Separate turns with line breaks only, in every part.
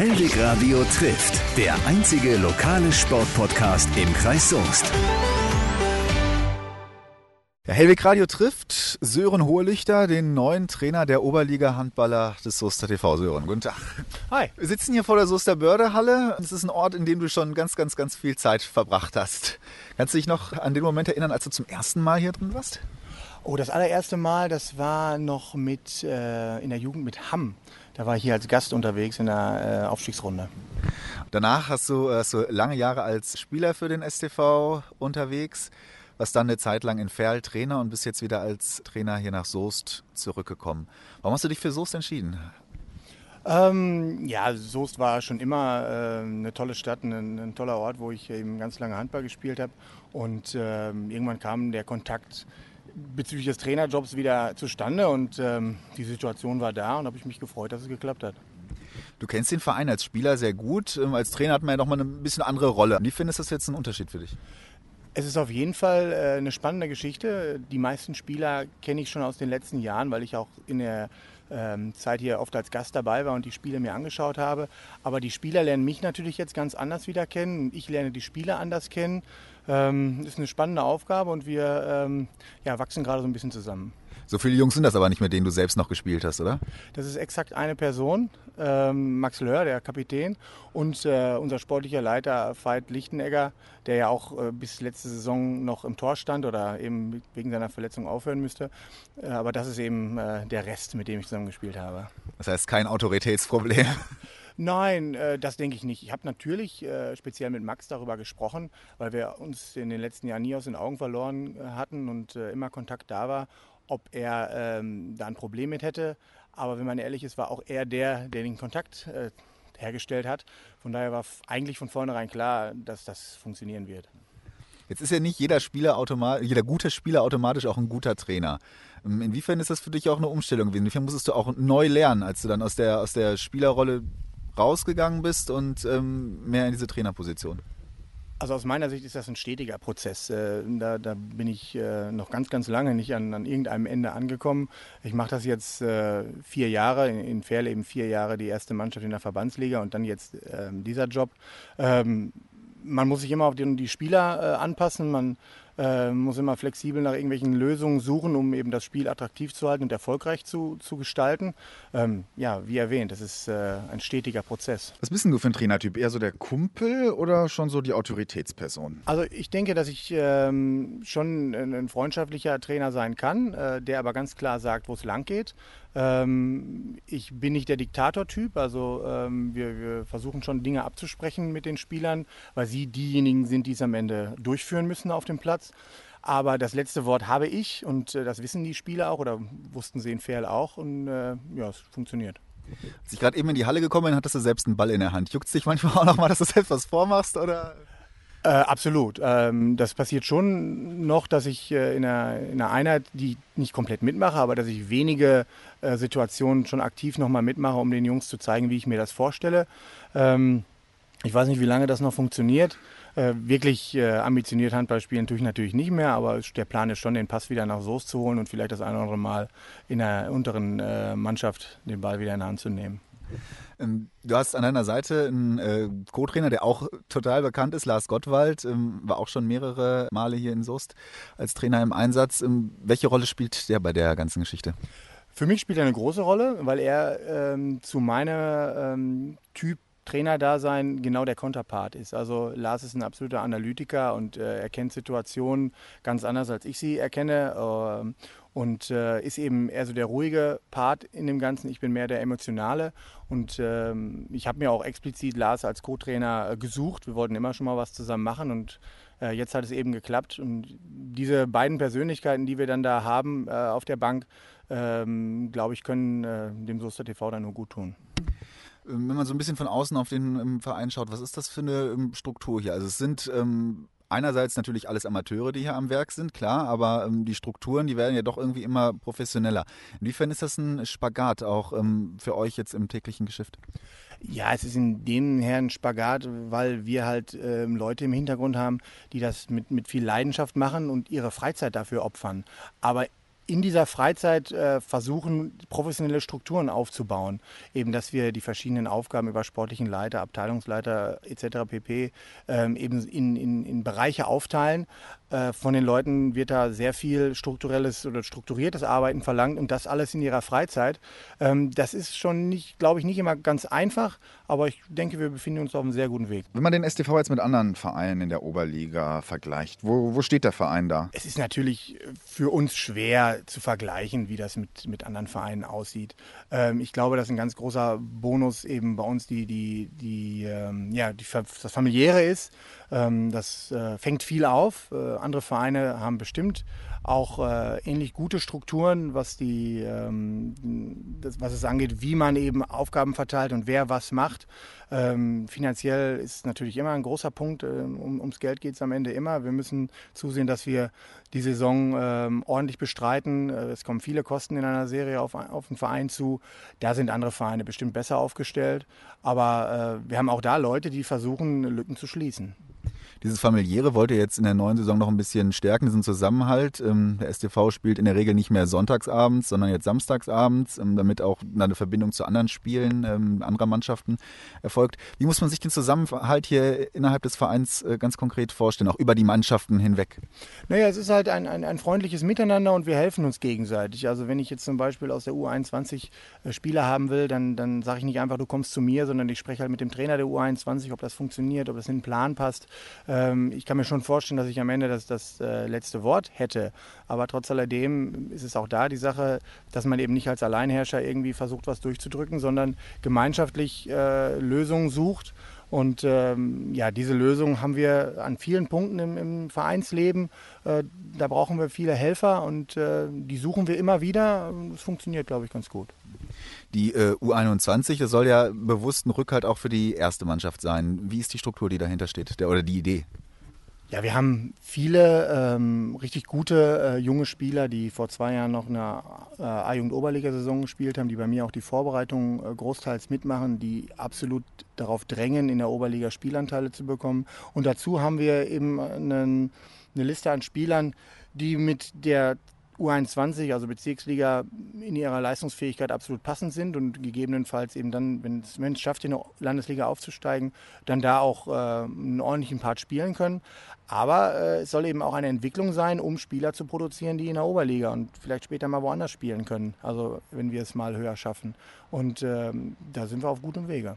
Hellwig Radio trifft, der einzige lokale Sportpodcast im Kreis Soest.
Ja, Hellwig Radio trifft Sören Hohelichter, den neuen Trainer der Oberliga-Handballer des Soester TV. Sören, guten Tag.
Hi.
Wir sitzen hier vor der Soester Bördehalle. Es ist ein Ort, in dem du schon ganz, ganz, ganz viel Zeit verbracht hast. Kannst du dich noch an den Moment erinnern, als du zum ersten Mal hier drin warst?
Oh, das allererste Mal, das war noch mit äh, in der Jugend mit Hamm. Da war ich hier als Gast unterwegs in der äh, Aufstiegsrunde.
Danach hast du, hast du lange Jahre als Spieler für den STV unterwegs, warst dann eine Zeit lang in Ferl Trainer und bist jetzt wieder als Trainer hier nach Soest zurückgekommen. Warum hast du dich für Soest entschieden?
Ähm, ja, Soest war schon immer äh, eine tolle Stadt, ein, ein, toller Ort, wo ich eben ganz lange Handball gespielt habe. Und ähm, irgendwann kam der Kontakt bezüglich des Trainerjobs wieder zustande und ähm, die Situation war da und habe ich mich gefreut, dass es geklappt hat.
Du kennst den Verein als Spieler sehr gut. Ähm, als Trainer hat man ja noch mal eine bisschen andere Rolle. Wie findest du das jetzt ein Unterschied für dich?
Es ist auf jeden Fall äh, eine spannende Geschichte. Die meisten Spieler kenne ich schon aus den letzten Jahren, weil ich auch in der ähm, Zeit hier oft als Gast dabei war und die Spiele mir angeschaut habe. Aber die Spieler lernen mich natürlich jetzt ganz anders wieder kennen. Ich lerne die Spieler anders kennen. Ähm, ist eine spannende Aufgabe und wir ähm, ja, wachsen gerade so ein bisschen zusammen.
So viele Jungs sind das aber nicht, mit denen du selbst noch gespielt hast, oder?
Das ist exakt eine Person, ähm, Max Löhr, der Kapitän, und äh, unser sportlicher Leiter Veit Lichtenegger, der ja auch äh, bis letzte Saison noch im Tor stand oder eben wegen seiner Verletzung aufhören müsste. Äh, aber das ist eben äh, der Rest, mit dem ich zusammen gespielt habe.
Das heißt kein Autoritätsproblem.
Nein, äh, das denke ich nicht. Ich habe natürlich äh, speziell mit Max darüber gesprochen, weil wir uns in den letzten Jahren nie aus den Augen verloren hatten und immer Kontakt da war, ob er ähm, da ein Problem mit hätte. Aber wenn man ehrlich ist, war auch er der, der den Kontakt äh, hergestellt hat. Von daher war eigentlich von vornherein klar, dass das funktionieren wird.
Jetzt ist ja nicht jeder Spieler jeder gute Spieler automatisch auch ein guter Trainer. Ähm, inwiefern ist das für dich auch eine Umstellung gewesen? Inwiefern musstest du auch neu lernen, als du dann aus der, aus der Spielerrolle rausgegangen bist und ähm, mehr in diese Trainerposition?
Also aus meiner Sicht ist das ein stetiger Prozess. Äh, da, da bin ich äh, noch ganz, ganz lange nicht an, an irgendeinem Ende angekommen. Ich mache das jetzt äh, vier Jahre, in Ferl eben vier Jahre die erste Mannschaft in der Verbandsliga und dann jetzt ähm, dieser Job. Man muss sich immer auf die, die Spieler anpassen. Man äh, muss immer flexibel nach irgendwelchen Lösungen suchen, um eben das Spiel attraktiv zu halten und erfolgreich zu, zu gestalten. Ähm, ja, wie erwähnt, das ist äh, ein stetiger Prozess.
Was bist denn du für ein Trainertyp? Eher so der Kumpel oder schon so die Autoritätsperson?
Also ich denke, dass ich ähm, schon ein freundschaftlicher Trainer sein kann, äh, der aber ganz klar sagt, wo es lang geht. Ähm, ich bin nicht der Diktatortyp, also ähm, wir, wir, versuchen schon Dinge abzusprechen mit den Spielern, weil sie diejenigen sind, die es am Ende durchführen müssen auf dem Platz. Aber das letzte Wort habe ich und äh, das wissen die Spieler auch oder wussten sie in Ferl auch und äh, ja, es funktioniert.
Als ich gerade eben in die Halle gekommen bin, hattest du selbst einen Ball in der Hand. Juckt es dich manchmal auch noch mal, dass du selbst was vormachst oder?
Äh, absolut. Ähm, das passiert schon noch, dass ich äh, in, einer, in, einer, Einheit, die nicht komplett mitmache, aber dass ich wenige äh, Situationen schon aktiv nochmal mitmache, um den Jungs zu zeigen, wie ich mir das vorstelle. Ähm, ich weiß nicht, wie lange das noch funktioniert. Äh, wirklich äh, ambitioniert Handball spielen tue ich natürlich nicht mehr, aber der Plan ist schon, den Pass wieder nach Soest zu holen und vielleicht das eine oder andere Mal in der unteren äh, Mannschaft den Ball wieder in die Hand zu nehmen.
Ähm, du hast an deiner Seite einen äh, Co-Trainer, der auch total bekannt ist, Lars Gottwald, ähm, war auch schon mehrere Male hier in Soest als Trainer im Einsatz. Ähm, welche Rolle spielt der bei der ganzen Geschichte?
Für mich spielt er eine große Rolle, weil er ähm, zu meinem ähm, Typ Trainerdasein genau der Konterpart ist. Also Lars ist ein absoluter Analytiker und äh, erkennt Situationen ganz anders, als ich sie erkenne. Äh, und äh, ist eben eher so der ruhige Part in dem Ganzen. Ich bin mehr der emotionale und ähm, ich habe mir auch explizit Lars als Co-Trainer äh, gesucht. Wir wollten immer schon mal was zusammen machen und äh, jetzt hat es eben geklappt. Und diese beiden Persönlichkeiten, die wir dann da haben äh, auf der Bank, ähm, glaube ich, können äh, dem Soester TV dann nur gut tun.
Ähm, wenn man so ein bisschen von außen auf den ähm, Verein schaut, was ist das für eine ähm, Struktur hier? Also es sind ähm, einerseits natürlich alles Amateure, die hier am Werk sind, klar, aber ähm, die Strukturen, die werden ja doch irgendwie immer professioneller. Inwiefern ist das ein Spagat auch ähm, für euch jetzt im täglichen Geschäft?
Ja, es ist in dem her Spagat, weil wir halt ähm, Leute im Hintergrund haben, die das mit, mit viel Leidenschaft machen und ihre Freizeit dafür opfern. Aber in dieser Freizeit äh, versuchen, professionelle Strukturen aufzubauen. Eben, dass wir die verschiedenen Aufgaben über sportlichen Leiter, Abteilungsleiter etc. pp. Ähm, eben in, in, in Bereiche aufteilen. Äh, von den Leuten wird da sehr viel strukturelles oder strukturiertes Arbeiten verlangt und das alles in ihrer Freizeit. Ähm, das ist schon nicht, glaube ich, nicht immer ganz einfach, aber ich denke, wir befinden uns auf einem sehr guten Weg.
Wenn man den STV jetzt mit anderen Vereinen in der Oberliga vergleicht, wo, wo steht der Verein da?
Es ist natürlich für uns schwer zu vergleichen, wie das mit, mit anderen Vereinen aussieht. Ähm, ich glaube, dass ein ganz großer Bonus eben bei uns die, die, die, ähm, ja, die, das Familiäre ist. Ähm, das äh, fängt viel auf. Äh, andere Vereine haben bestimmt auch äh, ähnlich gute Strukturen, was, die, ähm, das, was es angeht, wie man eben Aufgaben verteilt und wer was macht. Ähm, finanziell ist natürlich immer ein großer Punkt. Um, ums Geld geht es am Ende immer. Wir müssen zusehen, dass wir die Saison ordentlich bestreiten. Es kommen viele Kosten in einer Serie auf, auf den Verein zu. Da sind andere Vereine bestimmt besser aufgestellt. Aber wir haben auch da Leute, die versuchen, Lücken zu schließen.
Dieses familiäre wollt ihr jetzt in der neuen Saison noch ein bisschen stärken, diesen Zusammenhalt. Ähm, der STV spielt in der Regel nicht mehr sonntagsabends, sondern jetzt samstagsabends, ähm, damit auch eine Verbindung zu anderen Spielen ähm, anderer Mannschaften erfolgt. Wie muss man sich den Zusammenhalt hier innerhalb des Vereins äh, ganz konkret vorstellen, auch über die Mannschaften hinweg?
Naja, es ist halt ein, ein, ein freundliches Miteinander und wir helfen uns gegenseitig. Also wenn ich jetzt zum Beispiel aus der U21 äh, Spieler haben will, dann, dann sage ich nicht einfach, du kommst zu mir, sondern ich spreche halt mit dem Trainer der U21, ob das funktioniert, ob das in den Plan passt. Ähm, ich kann mir schon vorstellen, dass ich am Ende das, das äh, letzte Wort hätte. Aber trotz alledem ist es auch da die Sache, dass man eben nicht als Alleinherrscher irgendwie versucht, was durchzudrücken, sondern gemeinschaftlich äh, Lösungen sucht. Und ähm, ja, diese Lösung haben wir an vielen Punkten im, im Vereinsleben. Äh, da brauchen wir viele Helfer und äh, die suchen wir immer wieder. Es funktioniert, glaube ich, ganz gut.
Die äh, U21, das soll ja bewusst ein Rückhalt auch für die erste Mannschaft sein. Wie ist die Struktur, die dahinter steht, der, oder die Idee?
Ja, wir haben viele ähm, richtig gute äh, junge Spieler, die vor zwei Jahren noch eine äh, A-Jugend-Oberliga-Saison gespielt haben, die bei mir auch die Vorbereitung äh, großteils mitmachen, die absolut darauf drängen, in der Oberliga Spielanteile zu bekommen. Und dazu haben wir eben einen, eine Liste an Spielern, die mit der U21, also Bezirksliga, in ihrer Leistungsfähigkeit absolut passend sind und gegebenenfalls eben dann, wenn es Mensch schafft, in der Landesliga aufzusteigen, dann da auch äh, einen ordentlichen Part spielen können. Aber äh, es soll eben auch eine Entwicklung sein, um Spieler zu produzieren, die in der Oberliga und vielleicht später mal woanders spielen können. Also wenn wir es mal höher schaffen. Und ähm, da sind wir auf gutem Wege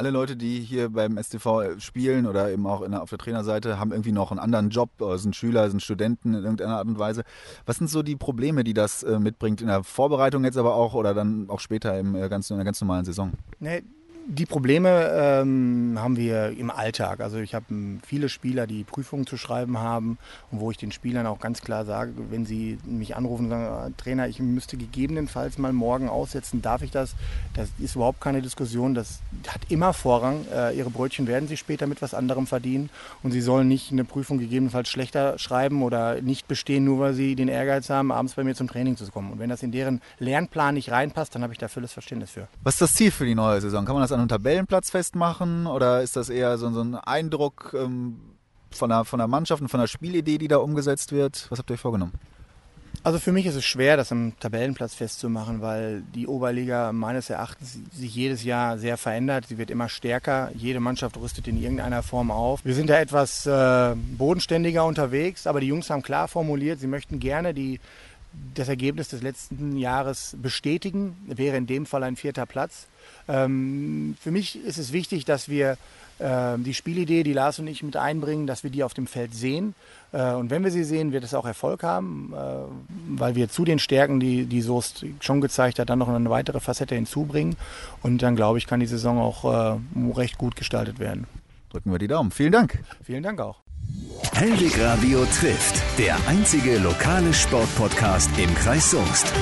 alle Leute, die hier beim STV spielen oder eben auch der, auf der Trainerseite, haben irgendwie noch einen anderen Job, sind Schüler, sind Studenten in irgendeiner Art und Weise. Was sind so die Probleme, die das äh, mitbringt in der Vorbereitung jetzt aber auch oder dann auch später im, äh, ganz, in der ganz normalen Saison?
Nee, die Probleme ähm, haben wir im Alltag. Also ich habe viele Spieler, die Prüfungen zu schreiben haben und wo ich den Spielern auch ganz klar sage, wenn sie mich anrufen und sagen, ah, Trainer, ich müsste gegebenenfalls mal morgen aussetzen, darf ich das? Das ist überhaupt keine Diskussion. Das hat immer Vorrang. Äh, ihre Brötchen werden sie später mit was anderem verdienen und sie sollen nicht eine Prüfung gegebenenfalls schlechter schreiben oder nicht bestehen, nur weil sie den Ehrgeiz haben, abends bei mir zum Training zu kommen. Und wenn das in deren Lernplan nicht reinpasst, dann habe ich da volles Verständnis für.
Was ist das Ziel für die neue Saison? Kann man das an einem Tabellenplatz festmachen oder ist das eher so, so ein Eindruck ähm, von, der, von der Mannschaft und von der Spielidee, die da umgesetzt wird? Was habt ihr euch vorgenommen?
Also für mich ist es schwer, das am Tabellenplatz festzumachen, weil die Oberliga meines Erachtens sich jedes Jahr sehr verändert. Sie wird immer stärker. Jede Mannschaft rüstet in irgendeiner Form auf. Wir sind da etwas äh, bodenständiger unterwegs, aber die Jungs haben klar formuliert, sie möchten gerne die das Ergebnis des letzten Jahres bestätigen, wäre in dem Fall ein vierter Platz. Ähm, für mich ist es wichtig, dass wir äh, die Spielidee, die Lars und ich mit einbringen, dass wir die auf dem Feld sehen. Äh, und wenn wir sie sehen, wird es auch Erfolg haben, äh, weil wir zu den Stärken, die, die Soest schon gezeigt hat, dann noch eine weitere Facette hinzubringen. Und dann glaube ich, kann die Saison auch äh, recht gut gestaltet werden.
Drücken wir die Daumen. Vielen Dank.
Vielen Dank auch.
Hellweg Radio trifft, der einzige lokale Sportpodcast im Kreis Soest.